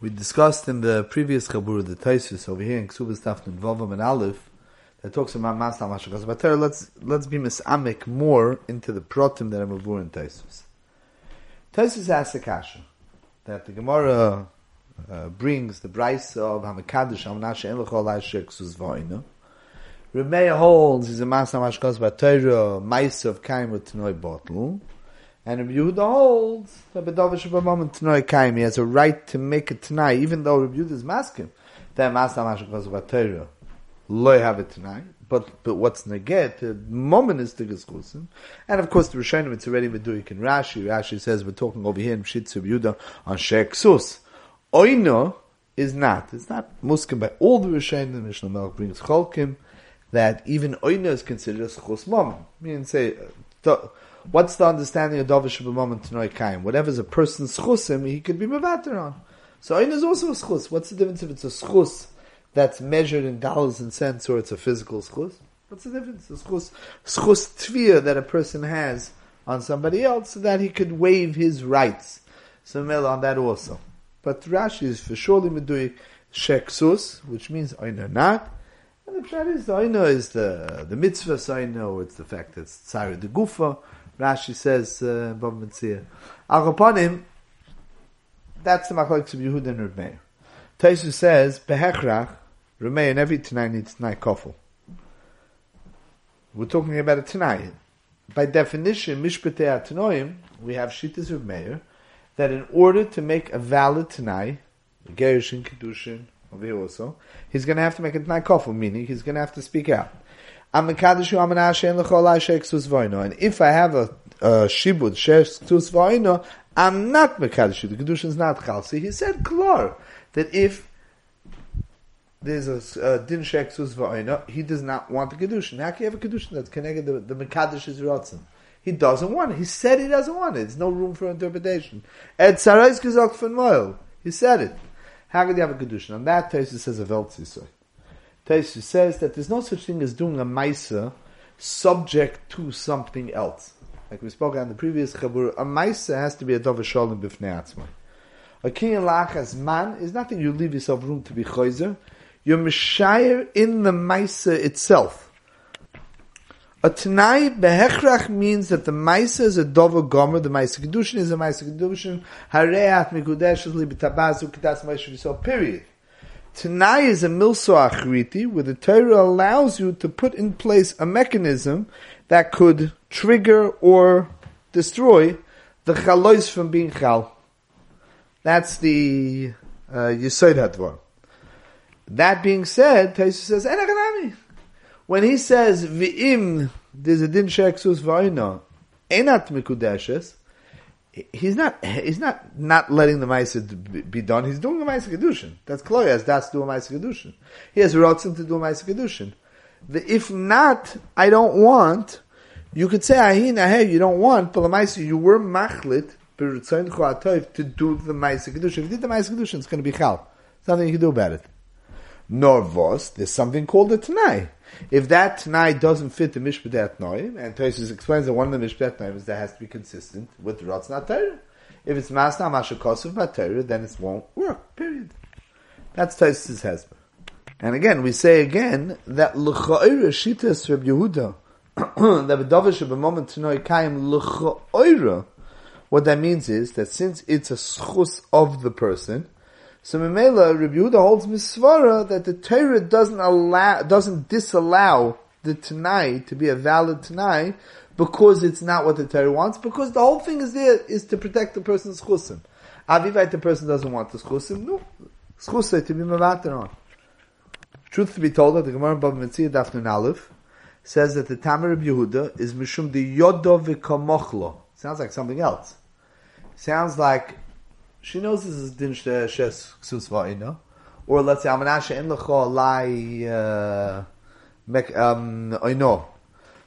We discussed in the previous Chabur, the Taisus over here in Ksubas Tafn and Vavam and Aleph, that talks about Masna Mashakas. But let's, let's be misamik more into the protim that are Mavur in Taisus. Taisus asks a kasha, that the Gemara uh, brings the Bryce of Hamakadish, Hamanasha Enlechol Ashek Suzvainu. Remeir holds is a Masna Mashakas Batera, Mice of Kaim with Bottle. And Rabbi Yehuda holds that Bedavish B'mam Tanoi Kaim, he has a right to make it tonight, even though Rabbi Yehuda is masking. That Masna Mashakas Batera, loy have it tonight. But but what's neget? The moment is the geschusim, and of course the Rishonim it's already meduik in Rashi. Rashi says we're talking over here in Shitzu Yuda on Sheksus. Oino is not. It's not muskim by all the Rishonim. Mishnah Melch brings cholkim that even oino is considered a schus moment. Meaning say. Uh, what's the understanding of Dovish moment Tanoi Kaim? Whatever's a person's schusim, he could be mevater on. So oino is also a schus. What's the difference if it's a schus that's measured in dollars and cents or it's a physical schus? What's the difference? A schus, schus tvir that a person has on somebody else so that he could waive his rights. So mel on that also. But Rashi is for surely medui sheksus, which means oino not. And the pshat is the oino is the the mitzvah oino. It's the fact that it's tzara de gufa. Rashi says uh, Bava Metzia. Al that's the machlokes of Yehuda and Rebbeinu. Taisu says behechrach Rebbeinu and every tonight needs tonight kofel. We're talking about a tonight. By definition, mishpatei atanoim, we have shittas of Meir, that in order to make a valid tonight, gerushin kedushin over here also, he's going to have to make a tonight kofel, meaning he's going to have to speak out. And if I have a, a shibud sheksus v'oino, I'm not mekadosh. The kedushin is not chalsi. He said klar that if there's a din sheksus v'oino, he does not want the kedushin. How can you have a kedushin that's connected to the mekadosh is rotzen? He doesn't want it. He said he doesn't want it. There's no room for interpretation. Ed sarais gezok von moil. He said it. How can you have a kedushin? On that, Tosis says a veltzisoy. Taisu says that there's no such thing as doing a maisa subject to something else. Like we spoke on the previous chabur, a maisa has to be a dova shalom b'fnei atzmai. A kinyan lachas man is nothing you leave yourself room to be choizer. You're mishayir in the maisa itself. A tanai behechrach means that the maisa is a dova gomer, the maisa kedushin is a maisa kedushin, hareat mikudesh li b'tabazu kedas maisa period. Tanai is a milso achriti, where the Torah allows you to put in place a mechanism that could trigger or destroy the chalois from being chal. That's the uh, Yisod Hadvar. That being said, Taisa says, Enachanami. When he says, V'im, there's a din sheksus v'ayna, enat mikudeshes, he's not he's not not letting the ma'aser be done. He's doing a ma'aser kedushin. That's clear. That's do a ma'aser kedushin. He has rotzen to do a ma'aser kedushin. If not, I don't want. You could say ahin hey, you don't want, but the ma'aser you were machlit to do the ma'aser kedushin. If you did the ma'aser kedushin, it's going to be chal. Nothing you can do about it. Nor vos, there's something called a tanai. If that Tanai doesn't fit the Mishpadat Noim, and Tosis explains that one of the Mishpadat Noim is that has to be consistent with Rotz Torah. If it's Masna Mashakosov Torah, then it won't work, period. That's Tosis' husband. And again, we say again that L'cha'ira Shitas Reb Yehuda, that to know Kaim L'cha'ira, what that means is that since it's a schus of the person, so Memela, Rabbi Yehuda holds misvara that the Torah doesn't allow, doesn't disallow the Tanai to be a valid Tanai because it's not what the Torah wants, because the whole thing is there is to protect the person's chusim. Avivite, the person doesn't want the chusim, no. Chusay to be mavater on. Truth to be told, that the Gemara Bava Metzia Dafnun Aleph says that the Tamar of Yehuda is mishum de yodo v'kamochlo. Sounds like something else. Sounds like she knows this is din shes ksus va'ina. Or let's say, amanasha in lecha lai, uh, mek, um, oino.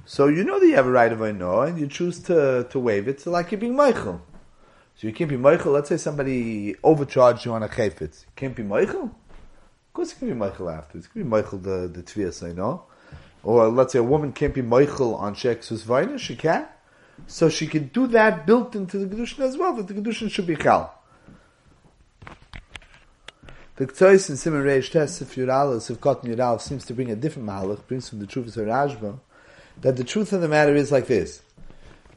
So you know that you have a right of oino, and you choose to, to waive it, so like you're being Moichel. So you can't be Moichel. Let's say somebody overcharged you on a chayfetz. You can't be Moichel? Of course you can be Moichel afterwards. You can be Moichel the, the tvias, I know. Or let's say a woman can't be Moichel on Shek Susvaina, she can. So she can do that built into the Kedushin as well, that the Kedushin should be Chal. The Ktsois in Simon Reish Test, if Yuralis, if Cotton Yural, seems to bring a different Mahalach, brings from the truth of Rashba, that the truth of the matter is like this.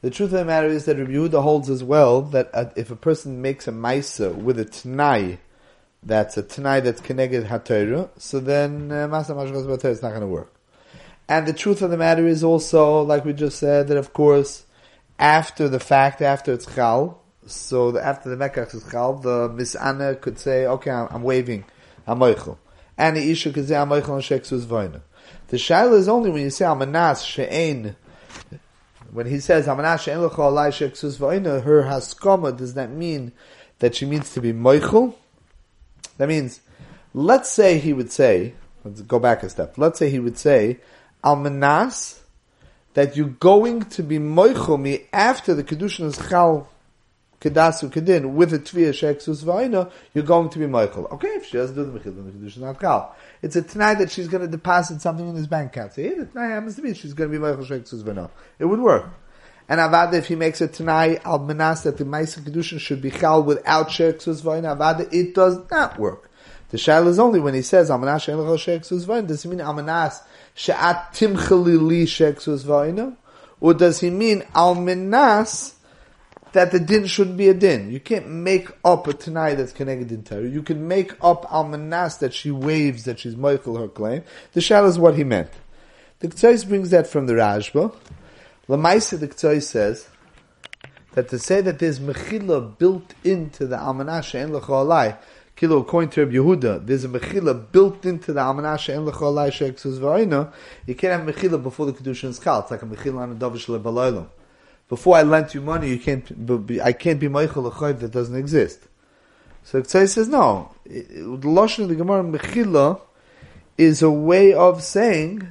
The truth of the matter is that Rabbi Yehuda holds as well that if a person makes a Maisa with a Tanai, that's a Tanai that's connected HaTorah, so then uh, Masa Mashachas is not going to work. And the truth of the matter is also, like we just said, that of course, after the fact, after it's Chal, so the, after the Mekach is Chal, the Misana could say, okay, I'm, I'm waving, I'm Moichel. And the Isha could say, I'm Moichel and Sheksus Voina. The Shaila is only when you say, Amanas She'ein, when he says, Amanas She'ein L'cha Alai Sheksus Voina, her Haskoma, does that mean that she means to be Moichel? That means, let's say he would say, let's go back a step, let's say he would say, Almanas, that you're going to be Moichel me after the Kedushin is Chal kedasu kedin with a tvia sheksus vayna, you're going to be Moichel. Okay, if she doesn't do the mechil, then the kedusha not kal. It's a tonight that she's going to deposit something in his bank account. Hey, the tonight happens to be she's going to be Moichel sheksus vayna. It would work. And avada, if he makes a tonight al menas that the ma'isa kedushin should be chal without sheksus vayna, avada, it does not work. The shail is only when he says almanas she'en lechol sheksus vayna. Does he mean almanas she'at timchali li sheksus vayna, or does he mean almanas that the din shouldn't be a din. You can't make up a Tanai that's connected in Torah. You can make up Almanas that she waves that she's Moichel her claim. The Shal is what he meant. The Ktsois brings that from the Rashba. Lamaisa the Ktsois says that to say that there's Mechila built into the Almanasha and Lecholai, Kilo according to Rabbi Yehuda, there's a Mechila built into the Almanasha and Lecholai Sheksus V'Oina, you can't have Mechila before the Kedushin is Kal. It's like a Mechila on a Dovish Lebalaylam before I lent you money, you can't, I can't be Moichel a that doesn't exist. So Ksai says, no. The Lashon of the Gemara Mechila is a way of saying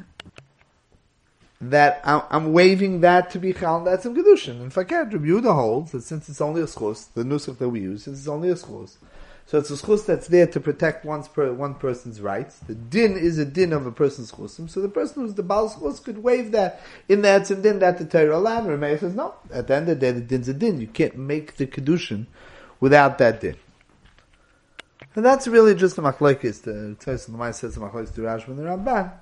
that I'm, I'm waving that to be Chal, that's in Kedushin. In fact, Rabbi Yehuda holds that since it's only a schos, the nusach that we use, since it's only a schos, so it's a schus that's there to protect one's per, one person's rights. The din is a din of a person's chusim. So the person who's the Baal schus could waive that in the Etzim din that the Torah allowed. Rameir says, no, at the end of the day, the din's a din. You can't make the Kedushin without that din. And that's really just a machlokes. The Tzais and the Mai says the machlokes to Rashi and the Ramban.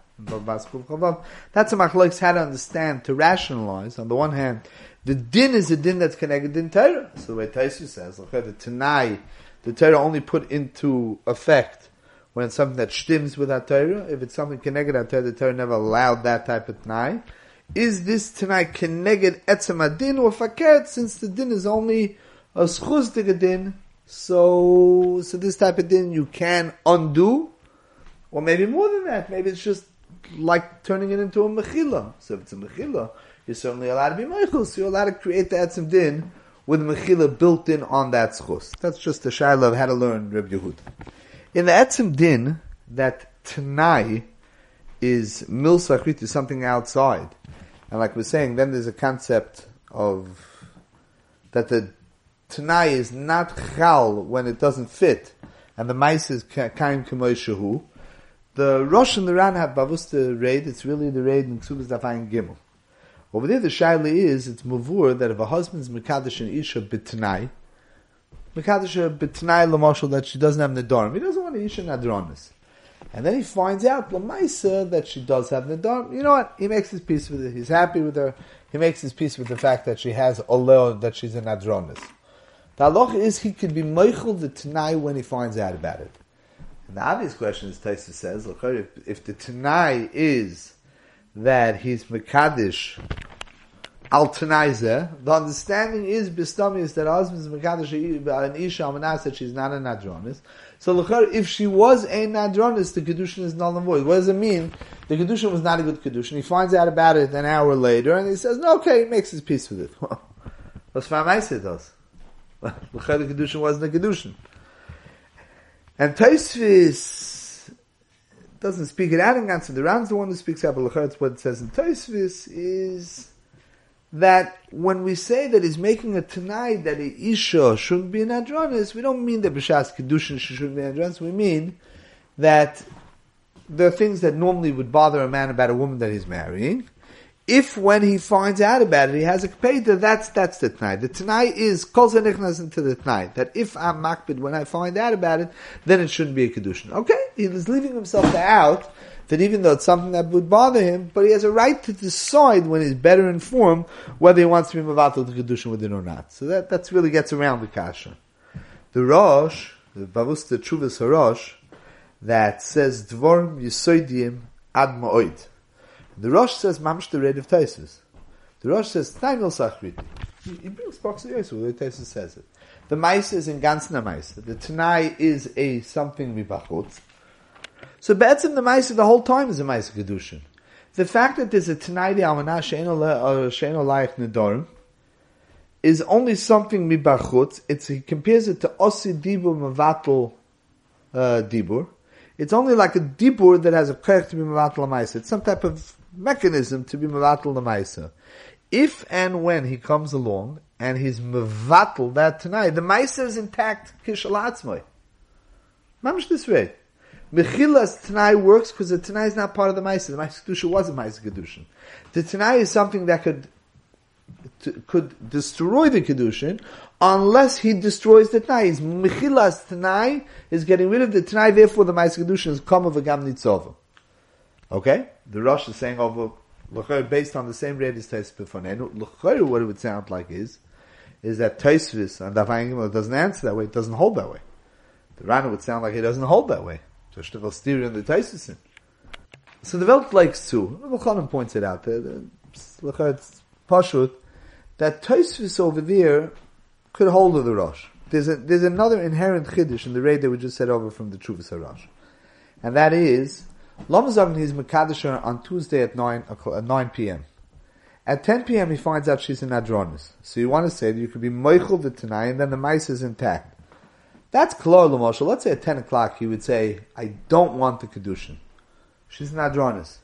That's a machlokes how to understand, to rationalize. On the one hand, the din is a din that's connected in Torah. So the way Taisu says, look at the Tanai the Torah only put into effect when something that stims with that Torah. If it's something connected that Torah, the Torah never allowed that type of Tanai. Is this tonight connected etzem adin or faket since the din is only a schuz din? So, so this type of din you can undo, or maybe more than that. Maybe it's just like turning it into a mechila. So if it's a mechila, you're certainly allowed to be mechil. So you're allowed to create the etzem din with mechila built in on that schus. That's just the shaila of how to learn Reb Yehud. In the Etzim Din, that Tanai is mil is something outside. And like we're saying, then there's a concept of that the Tanai is not chal when it doesn't fit, and the mice is kaim kamoy The Rosh and the Ran have bavusta raid, it's really the raid in Ksubas Dafayin Gimel. Over there, the shaila is it's mavur that if a husband's mekadosh and isha bitnai, mekadosh bitnai lamashal that she doesn't have nedarim, he doesn't want to isha nadronis, and then he finds out lamaisa that she does have nedarim. You know what? He makes his peace with it. He's happy with her. He makes his peace with the fact that she has oleo that she's a nadronis. The halacha is he could be meichel the tanai when he finds out about it. And the obvious question is Taisa says, look, if, if the tanai is that he's Mekadish al The understanding is Bistamius that husband's Mekadish an Isha Amanas that she's not a Nadronis. So if she was a Nadronis, the Kedushin is null and void. What does it mean? The Kedushin was not a good Kedushin. He finds out about it an hour later and he says, no, okay, he makes his peace with it. Well What's Famaisa does? the Kedushin wasn't a Kedushin. And Taisvis doesn't speak it out in Ganson. The Ram's the one who speaks out, but what it says in Tosfos is that when we say that he's making a Tanai that a Isha shouldn't be an Adronis, we don't mean that B'Shas Kedushin shouldn't be an Adronis, we mean that the things that normally would bother a man about a woman that he's marrying, if when he finds out about it, he has a kapeda, that's, that's the Tanai. The Tanai is, kol zenichnas into the Tanai. That if I'm makbid when I find out about it, then it shouldn't be a Kedushin. Okay, he is leaving himself out that even though it's something that would bother him, but he has a right to decide when he's better informed whether he wants to be mavatal the kedushin with it or not. So that that's really gets around the kasha. The Rosh, the Bavusta Chuvas Harosh, that says Dvorim Yisoidim Ad Ma'oid. The Rosh says Mamsh the Red of Taisus. The Rosh says Taimil Sachrit. He brings box of Yosef, the Taisus says it. The Maisa is in Gansna Maisa. The Tanai is a something mibachutz. So Be'etzim the Maisa the whole time is a Maisa Kedushin. The fact that there's a Tanai de Almanah She'eno Layach Nedorim is only something mibachutz. It's, he compares it to Osi Dibur Mavatal uh, Dibur. It's only like a Dibur that has a Kech to be Mavatal Maisa. It's some type of mechanism to be Mavatal Maisa. If and when he comes along and he's Mavatal that tonight, the Maisa is intact Kishalatzmoy. Mamish this way. Mechilas Tanai works because the Tanai is not part of the Maisa. The Maisa Kedusha was a Maisa Kedushin. The Tanai is something that could could destroy the Kedushin unless he destroys the Tanai. His Mechilas Tanai is getting rid of the Tanai, therefore the Maisa Kedushin is come of a Gam. Okay? The Rosh is saying over based on the same rate as Taisvis Befonenu. what it would sound like is, is that Taisvis and Davayim doesn't answer that way, it doesn't hold that way. The Rana would sound like it doesn't hold that way. So the. So the Welt likes to. Chanan points it out. It's Pashut that Taisvis over there could hold of the Rosh. There's a, there's another inherent chiddush in the raid that we just said over from the Chuvas HaRosh. And that is, Lamazavin is Makadisha on Tuesday at 9, at 9 p.m. At 10 p.m. he finds out she's in Adronis. So you want to say that you could be Meichel the Tanai and then the mice is intact. That's Klor Lamosha. Let's say at 10 o'clock he would say, I don't want the Kedushin. She's not Adronis.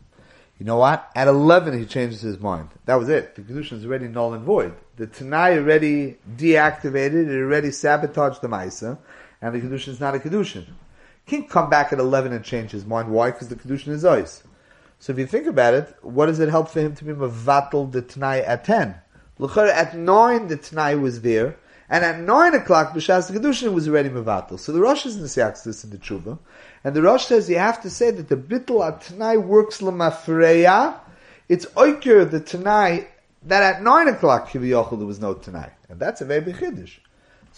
You know what? At 11 he changes his mind. That was it. The Kedushin is already null and void. The Tanai already deactivated, it already sabotaged the Maisa, and the Kedushin is not a Kedushin. He can't come back at 11 and change his mind. Why? Because the Kedushin is ice. So if you think about it, what does it help for him to be Mavatal the Tanai at 10? At 9 the Tanai was there, and at nine o'clock, B'Shas Kedushin was already Mevatel. So the Rosh is in the this in the Tshuva. And the Rosh says you have to say that the Bittel at Tanai works Lamafreya. It's Oiker, the Tanai, that at nine o'clock, Kiviyachel, there was no Tanai. And that's a very big Chiddush.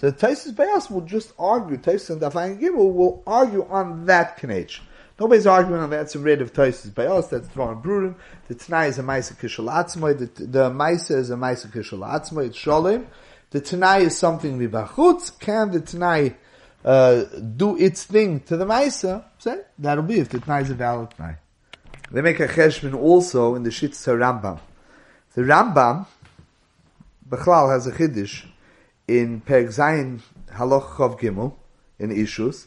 So Taisus Bayas will just argue, Taisus and Dafayin Gimel will argue on that Kanech. Nobody's arguing on that. It's a red of Taisus Bayas, that's Dvarim Brurim. The Tanai is a Maisa Kishal Atzmoy, the, the Maisa is a Maisa Kishal Atzmoy, it's Sholem the Tanai is something vibachutz, can the Tanai uh, do its thing to the Maisa? Say, that'll be if the Tanai is a valid Tanai. They make a cheshbon also in the Shitz Rambam. The Rambam, Bechlal has a chiddush in Perk Zayin Haloch Chav Gimel, in Ishus,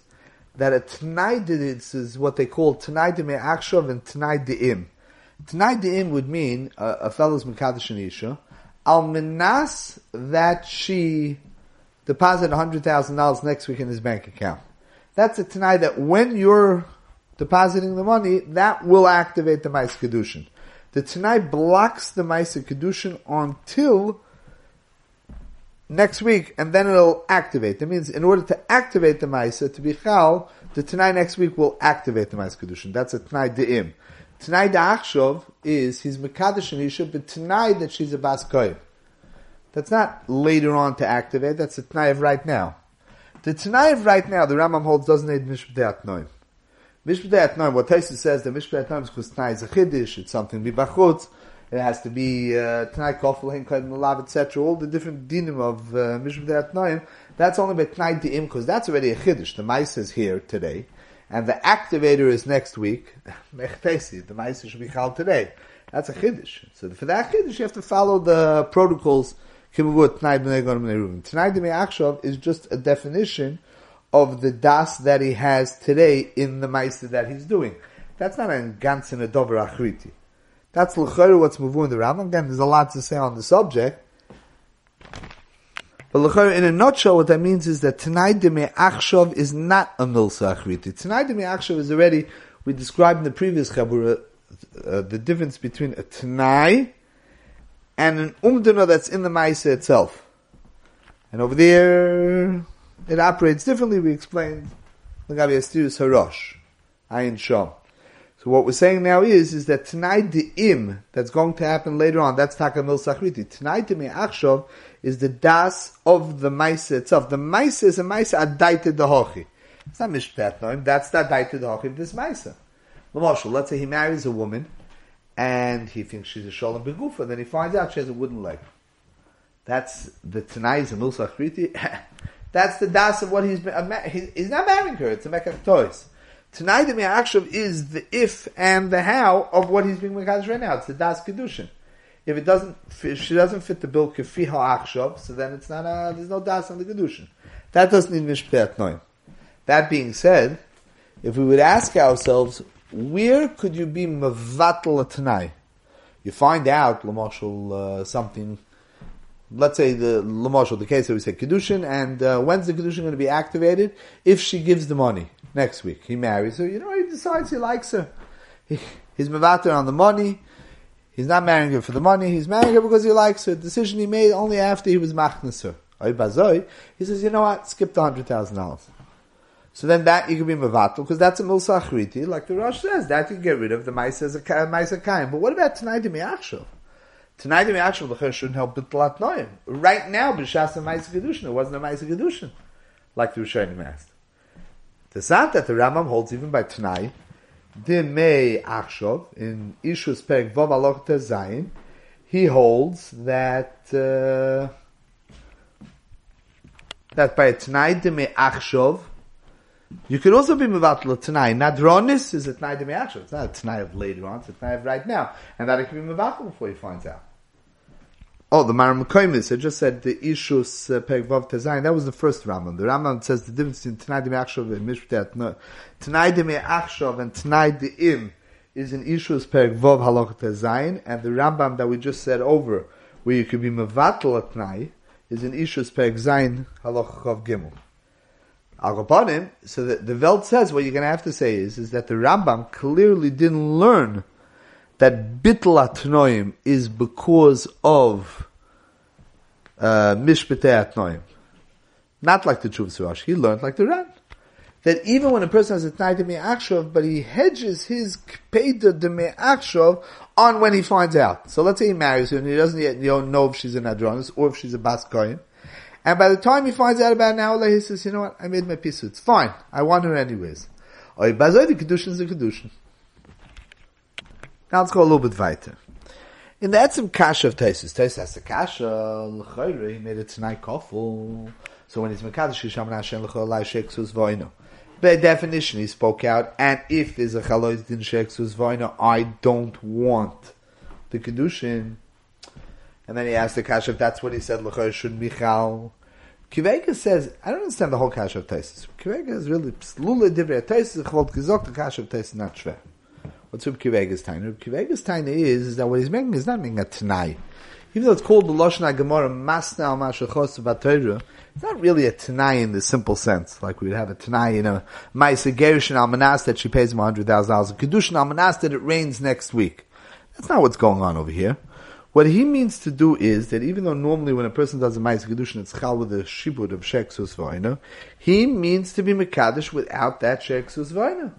that a Tanai is what they call Tanai de Me'achshav and Tanai de'im. Tanai de'im would mean uh, a fellow's Mekadosh and Isha, al minas that she deposit $100,000 next week in his bank account. That's a tonight that when you're depositing the money, that will activate the Mais Kedushin. The tonight blocks the Mais Kedushin until next week, and then it'll activate. That means in order to activate the Maisa, to be Chal, the tonight next week will activate the Mais Kedushin. That's a tonight De'im. Tanai Da'achshov is he's Mekadosh and Isha, but tonight that she's a Bas Koyim. That's not later on to activate, that's the Tanai of right now. The Tanai of right now, the Rambam holds doesn't need Mishpatei Atnoim. Mishpatei Atnoim, what Taisa says, that Mishpatei Atnoim is because Tanai is a Chiddish, it's something to be Bachutz, it has to be uh, Tanai Kofel, Hinkad, Malav, etc., all the different dinim of uh, Mishpatei that's only by Tanai Di'im, because that's already a Chiddish. The Mice is here today and the activator is next week, Mechtesi, the Maisa should be called today. That's a Chiddush. So for that Chiddush, you have to follow the protocols. Tonight is just a definition of the das that he has today in the Maisa that he's doing. That's not a ganz in a dover achriti. That's l'chayru what's moving in the Rambam. Again, there's a lot to say on the subject. But in a nutshell, what that means is that Tanai de Achshav is not a Milsa Achriti. Tanai de Achshav is already, we described in the previous Chabura, uh, the difference between a Tanai and an umdana that's in the Maisa itself. And over there, it operates differently. We explained the Gabi Astirus Harosh, Ayin Shom. So what we're saying now is, is that tonight the im that's going to happen later on, that's Takamil Sachriti. Tonight the Me'achshov is the das of the Maisa itself. The Maisa is a Maisa adaited the Hochi. It's not Mishpat Noim, that's the adaited the Hochi of this. Lamashal, let's say he marries a woman, and he thinks she's a Shalom Begufa, then he finds out she has a wooden leg. That's the Tanai Zamil Sachriti. That's the das of what he's been, he's not marrying her, it's a Mekach Toys. Tonight the Me'akshav is the if and the how of what he's being Mekadosh right now. It's the Das Kedushin. If it doesn't, if she doesn't fit the bill Kefi Ha'akshav, so then it's not a, there's no Das on the Kedushin. That doesn't need Mishpet Noim. That being said, if we would ask ourselves, where could you be Mavatal Tanai? You find out, Lamashal, uh, something let's say the Lamashal, the case that we said Kedushin, and uh, when's the Kedushin going to be activated? If she gives the money next week. He marries her. You know, he decides he likes her. He, he's Mavater on the money. He's not marrying her for the money. He's marrying her because he likes her. Decision he made only after he was machnas her. He says, you know what? Skip the hundred thousand dollars. So then that you can be mavatal because that's a milsachriti, like the Rosh says. That you can get rid of the ma'isa a kaim. But what about tonight the miachshav? Tonight the miachshav the shouldn't help bitlat noyim. Right now, b'shas a ma'isa kedushin, it wasn't a ma'isa kedushin, like the Rishonim asked. The sound that the Rambam holds even by Tanai, the Mei Achshov, in Ishus Perek Vav Aloch Zayin, he holds that, uh, that by Tanai de Mei Achshov, you could also be Mevatla Tanai. Nadronis is a Tanai de Mei Achshov. It's not a Tanai of later on, it's a Tanai of right now. And that it can be Mevatla before he finds out. Oh, the Maram Koimis, I just said the Ishus uh, Peg Vav Tezayin, that was the first Rambam. The Rambam says the difference between Tanai Dimi Achshav and Mishpat, no, Tanai Dimi Achshav and Tanai Im is an Ishus Peg Vav Halach Tezayin, and the Rambam that we just said over, where you could be Mevatel at Tanai, is an Ishus Peg Zayin Halach Chav Gimel. Al so the, the Welt says what you're going to have to say is, is that the Rambam clearly didn't learn that bitl atnoim is because of uh, mishpetei atnoim. Not like the Chuvas Rash. He learned like the Ran. That even when a person has a Tnai de Me'achshov, but he hedges his Kpeda de Me'achshov on when he finds out. So let's say he marries her and he doesn't yet know if she's an Adronis or if she's a Bas Kohen. And by the time he finds out about an he says, you know what, I made my peace. It's fine. I want her anyways. Or the Kedushin is a Kedushin. Now let's go a little bit weiter. In the Etzim Kasha of Tesis, Tesis has the Kasha, L'chayre, he made it tonight kofel. So when he's Mekadosh, Yisham Hashem L'chol Lai Sheksus Voino. By definition, he spoke out, and if there's a Chalois Din Sheksus Voino, I don't want the Kedushin. And then he asked the Kasha if that's what he said, L'chayre should Michal. Kivega says, I don't understand the whole Kasha of Tesis. Kivega is really, Lula Divrei Tesis, Chvot Gizok, the Kasha of Tesis, not shver. What's Reb Kivega's Taina? Reb Kivega's Taina is, is that what he's making is not making a Tanai. Even though it's called the Lashon Gemara Masna al Mashachos Batayra, it's not really a Tanai in the simple sense. Like we would have a Tanai in a Maisa Gerushin Almanas that she pays him $100,000, a Kedushin Almanas that it rains next week. That's not what's going on over here. What he means to do is that even though normally when a person does a Maisa Kedushin, it's chal with a shibud of Sheksus Vaina, he means to be Mekadosh without that Sheksus Vaina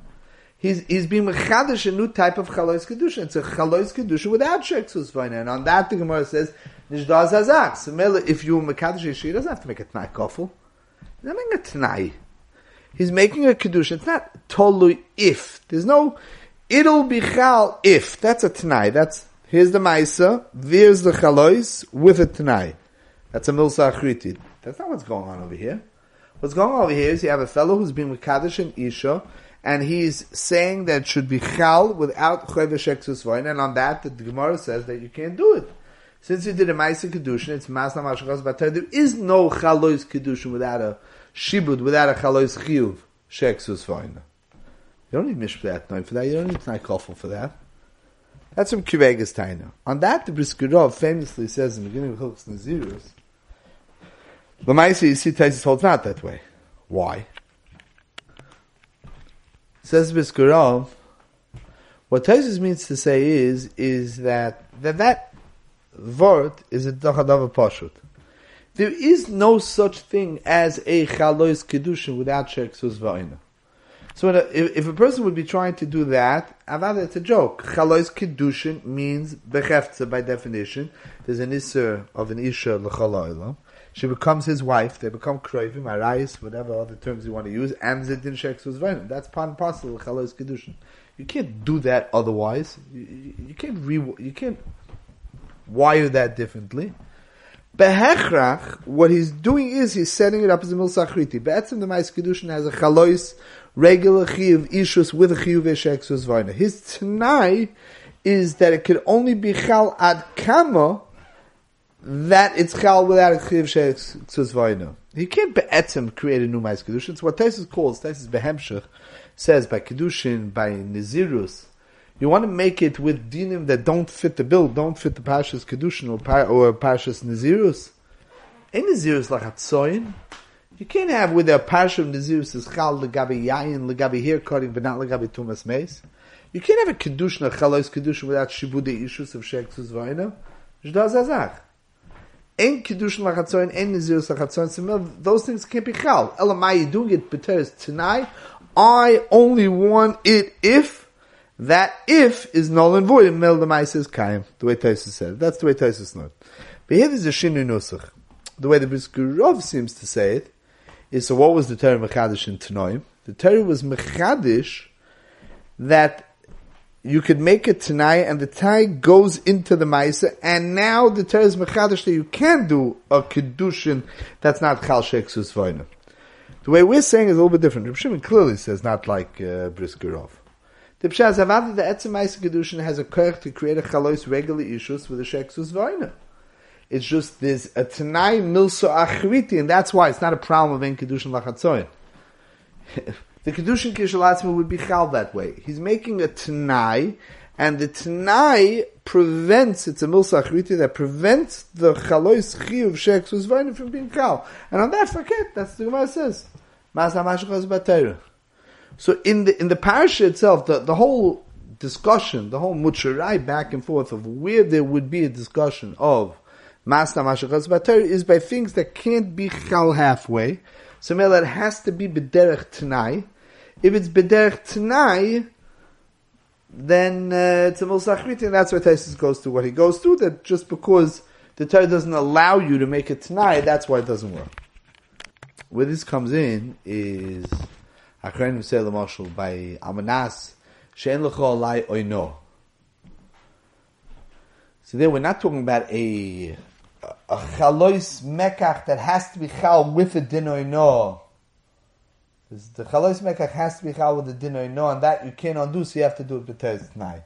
he's he's being mechadish a new type of chalois kedusha. It's a chalois kedusha without sheksus vayna. And on that, the Gemara says nishdaz hazak. So if you mechadish he doesn't have to make a tnai kofel. He's not making a tnai. He's making a kedusha. It's not tolu if. There's no it'll be chal if. That's a tnai. That's here's the ma'isa. There's the chalois with a tnai. That's a milsa achriti. That's not what's going on over here. What's going on over here is you have a fellow who's been mekadosh and isha and he's saying that it should be chal without chodesh exus and on that the Gemara says that you can't do it. Since you did a ma'aser kedushin, it's masna mashachos batar. There is no chalois kedushin without a shibud, without a chalois chiyuv sheksus vayna. You don't need mishpat no for that. You don't need tnai kofel for that. That's from Kivegas Taina. On that, the Briskerov famously says in the beginning of Hilchos the Maisa you see Taisis holds not that way. Why? Says Biskurov, what Taisus means to say is, is that, that that word is a dachadav pashut. There is no such thing as a chalois kedushin without sheksus va'ina. So a, if, if, a person would be trying to do that, avada it's a joke. Chalois kedushin means bechefza by definition. There's an isser of an isha l'chaloilam. She becomes his wife. They become kroivim, arayis, whatever other terms you want to use, and zedin sheksus va'ina. That's part and parcel of chalois kedushin. You can't do that otherwise. You, you, you can't re, you can't wire that differently. Behechrach, what he's doing is he's setting it up as a milsachriti. Be'etzim the Mais Kedushin has a chalois, regular chiyuv ishus with a chiyuv esheksus vayna. His tanai is that it could only be chal ad kama that it's chal without a chiyuv esheksus vayna. He can't be'etzim create a new Mais Kedushin. It's what Tesis calls, Tesis Behemshech, says by Kedushin, by Nizirus, you want to make it with dinim that don't fit the bill, don't fit the Pashas Kedushin or, pa- or Pashas Nazirus. In Nazirus like Hatzoin, you can't have with a Pasha of Nazirus is Chal Legabi Yayin, Legabi hair cutting, but not Legabi Tumas Meis. You can't have a Kedushin, a Chalois Kedushin without Shibude issues of Shektus Vaina. Jda Zazach. In Kedushin Lachatzoin, in Nazirus Lachatzoin, those things can't be Chal. Elamai, you doing it, but tonight, I only want it if that if is null and void, mel the is kaim. The way Taisus said. That's the way Taisus knows. But here there's a shinu nusach. The way the Briskurov seems to say it is so. What was the Torah mechadish in Tanoim? The Torah was mechadish that you could make it tonight, and the tie goes into the Maisa, and now the Torah is mechadish that you can do a kedushin that's not chal sheksus The way we're saying is a little bit different. Reb Shimon clearly says not like uh, Briskurov. The Pshaz Avad, the Etzemais Kedushin has a kirk to create a chalois regular issues with a Sheksus Vaina. It's just there's a Tanai Milso Achriti, and that's why it's not a problem of in Kedushin Lachatzoin. the Kedushin Kishalatzma would be chal that way. He's making a Tanai, and the Tanai prevents, it's a Milso Achriti that prevents the chalois of Sheksus Vaina from being chal. And on that, forget, that's the Gemara says. So in the in the parasha itself, the, the whole discussion, the whole mucharai back and forth of where there would be a discussion of Masna Mashachas Bater is by things that can't be chal halfway. So that has to be bederech tanai. If it's bederech tanai, then uh, it's a mulsachriti, and that's why Taisus goes to what he goes to, That just because the Torah doesn't allow you to make it tonight, that's why it doesn't work. Where this comes in is Achreinu say l'moshel by Amanas she'en lecho alai oino. So there we're not talking about a a chalois mekach that has to be chal with a din oino. The chalois mekach has to be chal with the din oino, and that you can't undo, so you have to do it b'teres tnai.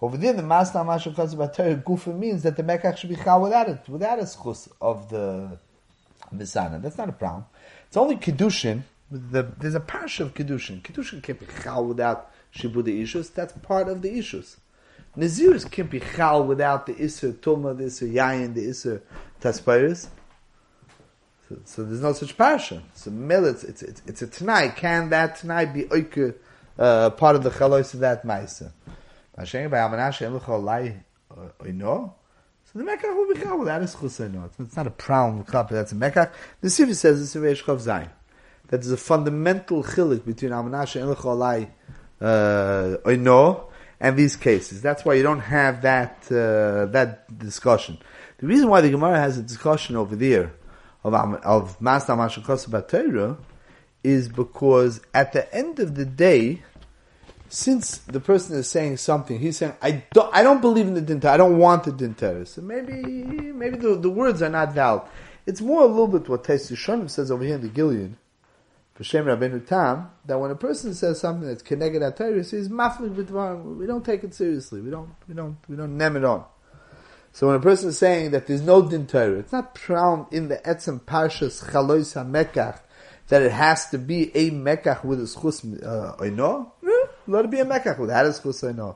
Over there, the masna mashu chaz gufa means that the mekach should be chal without it, without a schus of the misana. That's not a problem. It's only kedushin the, there's a parsha of kedushin. Kedushin can't be chal without shibuda issues. That's part of the issues. Nazirus can't be chal without the iser tuma, the iser yayin, the iser taspiris. So, there's no such parsha. So mil, it's, it's, it's, it's a tanai. Can that tanai be oike, uh, part of the chalos of that ma'isa? By amanash em l'cholai oino. So the mekach will be chal that is a schus It's not a problem. That's a mekach. The Sivi says it's a reish zayin that there's a fundamental chilik between Amanasha and Lecholai uh, Oino and these cases. That's why you don't have that uh, that discussion. The reason why the Gemara has a discussion over there of of Mas Batera is because at the end of the day, since the person is saying something, he's saying, I don't, I don't believe in the dinter, I don't want the dinter. So maybe, maybe the, the words are not valid. It's more a little bit what Tais says over here in the Gilead, B'Shem Rabbeinu Tam, that when a person says something that's connected to Torah, he says maflik. We don't take it seriously. We don't, we don't, we don't nem it on. So when a person is saying that there's no din Torah, it's not found in the etzem parshas chalois hamekach that it has to be a mekach with a schus uh, oino. Let it be a mekach with a schus oino.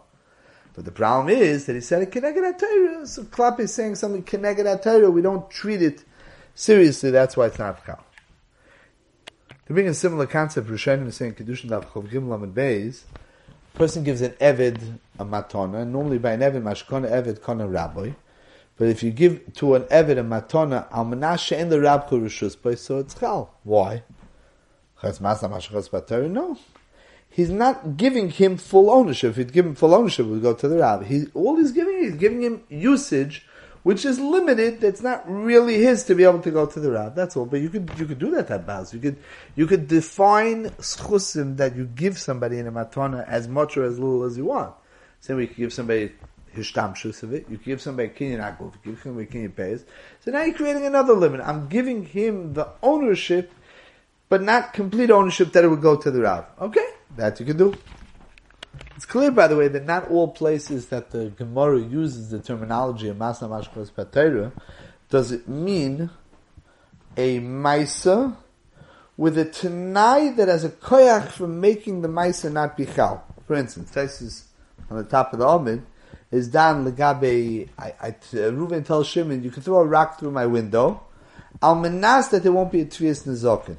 But the problem is that he said connected at Torah. So Klap is saying something at Torah. We don't treat it seriously. That's why it's not chal. To bring a similar concept, Rishonim is saying Kedushin Dav Chov Gimel and Beis, person gives an Eved a matona, and normally by an Eved, Mashkona Eved, Kona Rabbi. But if you give to an Eved a matona, al menashe in the rabcha rishus, so it's chal. Why? No. He's not giving him full ownership. If he'd give him full ownership, we would go to the rab. He, all he's giving, he's giving him usage, which is limited. That's not really his to be able to go to the rab. That's all. But you could you could do that at Baz. You could you could define schusim that you give somebody in a matana as much or as little as you want. Say we could give somebody hishtamshus of it. You give somebody kinyan akul, you give somebody kinyan pays. So now you're creating another limit. I'm giving him the ownership, but not complete ownership that it would go to the Rav. Okay, that you can do. It's clear, by the way, that not all places that the Gemara uses the terminology of Masna Mashkos Patera does it mean a Maisa with a Tanai that has a koyach for making the Maisa not Bichal. For instance, this is on the top of the Amid, is Dan Legabe, I, I, Reuven tells Shimon, you can throw a rock through my window. I'll menas that there won't be a Tvias Nizokin.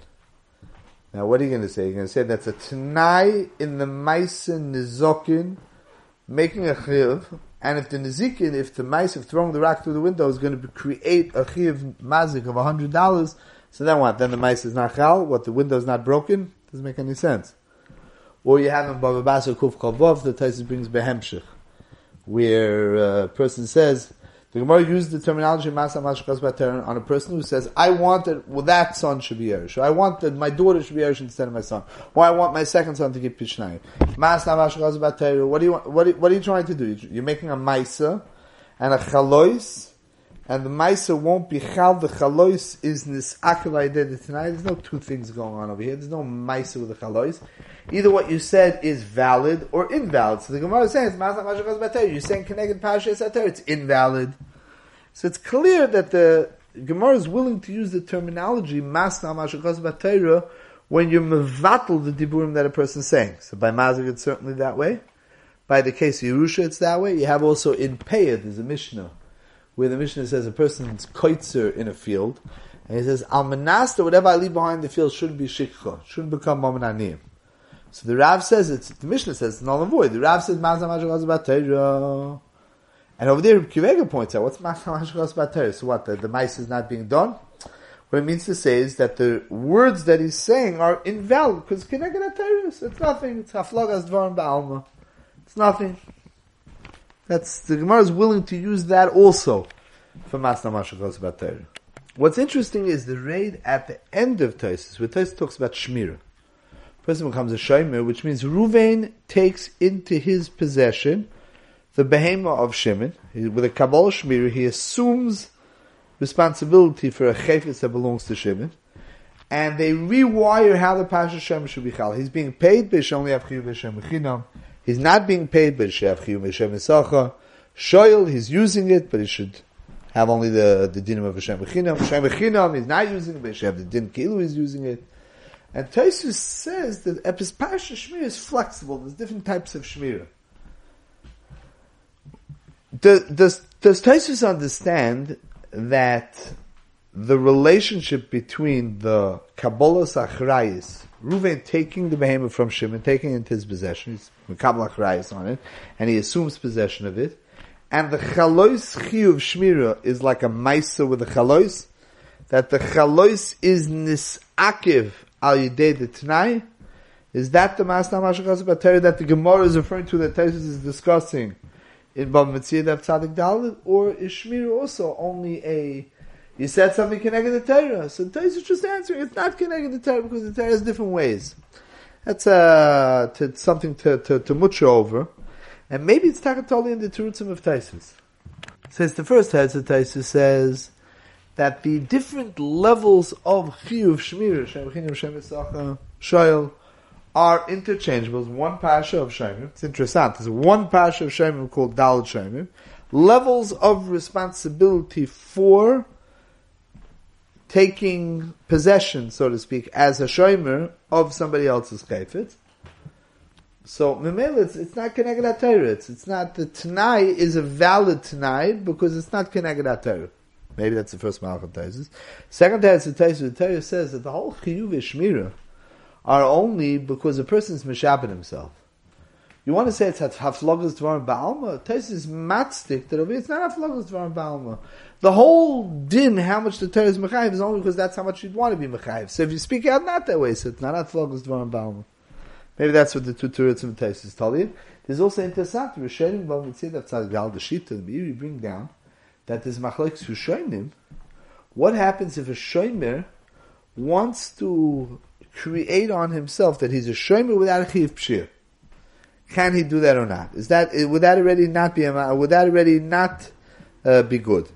Now what are you going to say? You're going to say that's a Tanai in the Maisa Nizokin, making a Chiv, and if the Nizikin, if the mice of throwing the rock through the window is going to create a Chiv Mazik of $100, so then what? Then the mice is not Chal? What, the window is not broken? Doesn't make any sense. Or you have in Bava Basra Kuf Kavov, the Taisus brings Behemshich where a person says, the Gemara used the terminology Masa Mashkas on a person who says, I want that, well, that son should be Erish. I want that my daughter should be Erish instead of my son. Or I want my second son to get Pishnayim. Masa Mashkas what do you want, what are, what are you trying to do? You're making a Maisa and a Chalois, and the Maisa won't be Chal, the Chalois is Nisakal tonight. There's no two things going on over here. There's no Maisa with the Chalois either what you said is valid or invalid. So the Gemara is saying, you're saying connected Pasha is it's invalid. So it's clear that the Gemara is willing to use the terminology Masna Mashakos Batayra when you're mevatel the diburim that a person is saying. So by Mazik it's certainly that way. By the case of Yerusha it's that way. You have also in Peyah, there's a Mishnah, where the Mishnah says a person's koitzer in a field, and he says, Al Manasta, whatever I leave behind the field shouldn't be shikha, shouldn't become Mamananiyim. So the Rav says it's the Mishnah says it's null and void. The Rav says Mazda Mashachas Batera. And over there, Kivega points out what's Mazda Mashachas Batera. So what? The, the mice is not being done. What it means to say is that the words that he's saying are invalid because Kineged It's nothing. It's Haflagas Dvarim Ba'alma. It's nothing. That's the Gemara is willing to use that also for Masna Mashachos Batera. What's interesting is the raid at the end of Taisus, where Taisus talks about Shmirah person becomes a shomer, which means Ruvain takes into his possession the behema of Shimon. With a Kabbalah Shmir, he assumes responsibility for a chayfetz that belongs to Shimon. And they rewire how the Pasha Shem should be chal. He's being paid by only Avchiyu V'Shem Chinam. He's not being paid Isacha. Shoyel, he's using it, but he should have only the, the dinim of Hashem Chinam. Hashem Chinam, he's not using it, but he should have the din Kilu, he's using it. And Taisus says that Epispasha Shmir is flexible. There's different types of Shmir. Does, does, does Taisus understand that the relationship between the Kabbalah Achrayis, Ruven taking the behemoth from Shimon, taking it into his possession, he's Kabbalah Achrayis on it, and he assumes possession of it, and the Chalois of Shmira is like a Maisa with the Chalois, that the Chalois is Nisakiv al yidei the Tanai? Is that the Masna Mashachas Bateri that the Gemara is referring to that Taisus is discussing in Bava Metzia Tzadik Dalit? Or is Shmir also only a, you said something connected to Torah, so Taisus is just answering, it's not connected to Torah because the Torah has different ways. That's uh, to, something to, to, to over. And maybe it's Takatoli in the Terutzim of Taisus. Says the first head of Taisus says, that the different levels of chiyuv shmir, shem chinim, shem are interchangeable. There's one pasha of shemim. It's interesting. There's one pasha of shemim called dalad shemim. Levels of responsibility for taking possession, so to speak, as a shomer of somebody else's chayfetz. So Memela, it's, it's not connected at Torah. It's, not the Tanai is a valid Tanai because it's not connected at Torah. Maybe that's the first Malachim Taisus. Second Taisus, the Torah says that the whole Chiyuv Shmira are only because a person's is himself. You want to say it's haflogas dvarim ba'alma? Tais is matzik that it's not haflogas dvarim ba'alma. The whole din, how much the Torah is mechayiv, is only because that's how much you'd want to be mechayiv. So if you speak out not that way, so it's not haflogas dvarim ba'alma. Maybe that's what the two Turitz and Tais is telling you. There's also interesting, Rishonim Bal Mitzid of Tzad Gal Deshita, the Meiri bring down, that there's machlekes Rishonim. What happens if a Shomer wants to create on himself that he's a Shomer without a Chiv Pshir? Can he do that or not? Is that would that already not be would that already not uh, be good?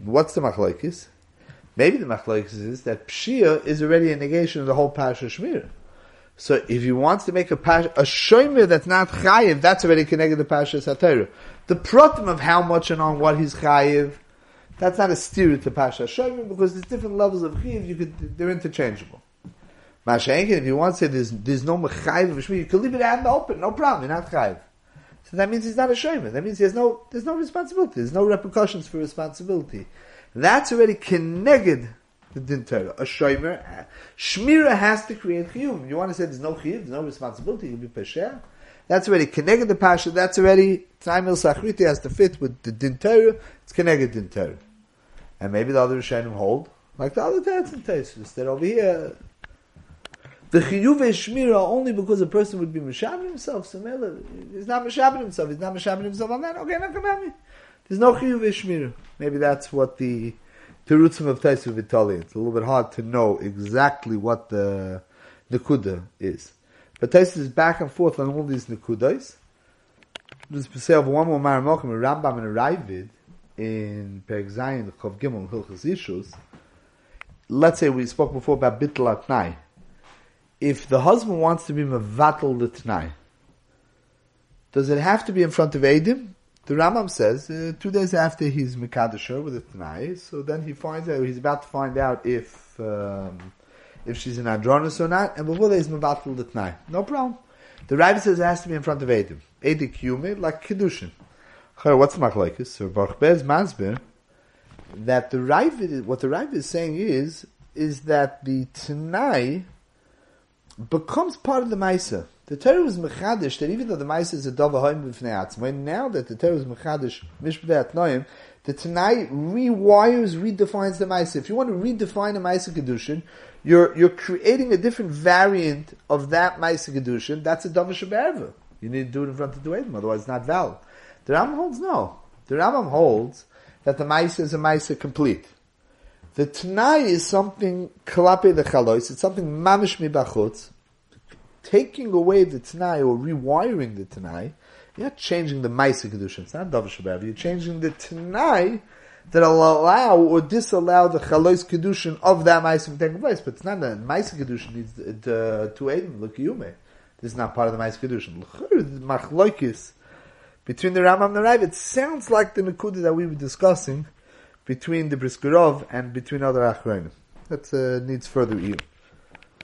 What's the machlokes? Maybe the machlokes is that pshia is already a negation of the whole pasha shmir. So if he wants to make a pasha, a shomer that's not chayiv, that's already connected to pasha satira. The pratim of how much and on what he's chayiv, that's not a steer to pasha shomer because there's different levels of chayiv. You could they're interchangeable. Mashenkin, if you want to say there's, there's no mechayiv of you can leave it out in the open, no problem, you're not chayiv. So that means he's not a shayman. That means there's no, there's no responsibility. There's no repercussions for responsibility. That's already connected the din Torah. A shomer, shmira has to create chiyuv. You want to say there's no chiyuv, there's no responsibility, you be pesher. That's already connected the pasha. That's already Taimil Sachriti has to fit with the din Torah. It's connected din Torah. And maybe the other Rishonim hold, like the other and Tesis, that over here, the chiyuv shmira only because a person would be mishabin himself. So he's not mishabin himself. He's not mishabin himself on that. Okay, me. There's no chiyuv shmira. Maybe that's what the terutzim of Taisu Vitali. It's a little bit hard to know exactly what the nekuda is. But Taisu is back and forth on all these nekudas. There's say of one more Maramokim, a Rambam and a Raavad in Perek Zayin, Chav Gimel, Hilchas. Let's say we spoke before about Bittel Atnai if the husband wants to be mevatel the t'nai, does it have to be in front of Edim? The Rambam says uh, two days after he's mekadesher with the t'nai, so then he finds out he's about to find out if um, if she's an adronis or not, and before that he's mevatel the t'nai. No problem. The Rabbi says it has to be in front of Edim. Edik yume like kedushin. What's machlekes? So Baruch Ber Masber that the Rav, what the Rav is saying is is that the t'nai becomes part of the Maisa. The Torah was mechadish that even though the Maisa is a dova hoim b'fnei when now that the Torah is mechadish mishbedei atnoim, the Tanai rewires, redefines the Maisa. If you want to redefine a Maisa Kedushin, you're, you're creating a different variant of that Maisa Kedushin, that's a Dava Shabbat You need to do it in front of the Duedim, otherwise it's not valid. The Rambam holds no. The Rambam holds that the Maisa is a Maisa complete. The Tanai is something kalape the chalois. It's something mamish mibachutz. Taking away the Tanai or rewiring the Tanai, you're not changing the Maisa Kedushin. It's not Dav Shabbat. You're changing the Tanai that'll allow or disallow the Chalois Kedushin of that Maisa from taking place. But it's not that Maisa Kedushin needs uh, to, to aid Look, yume. This is not part of the Maisa Kedushin. Machloikis between the Rambam and the Rav, it sounds like the Nakuda that we were discussing between the Briskerov and between other Achronim. That uh, needs further ear.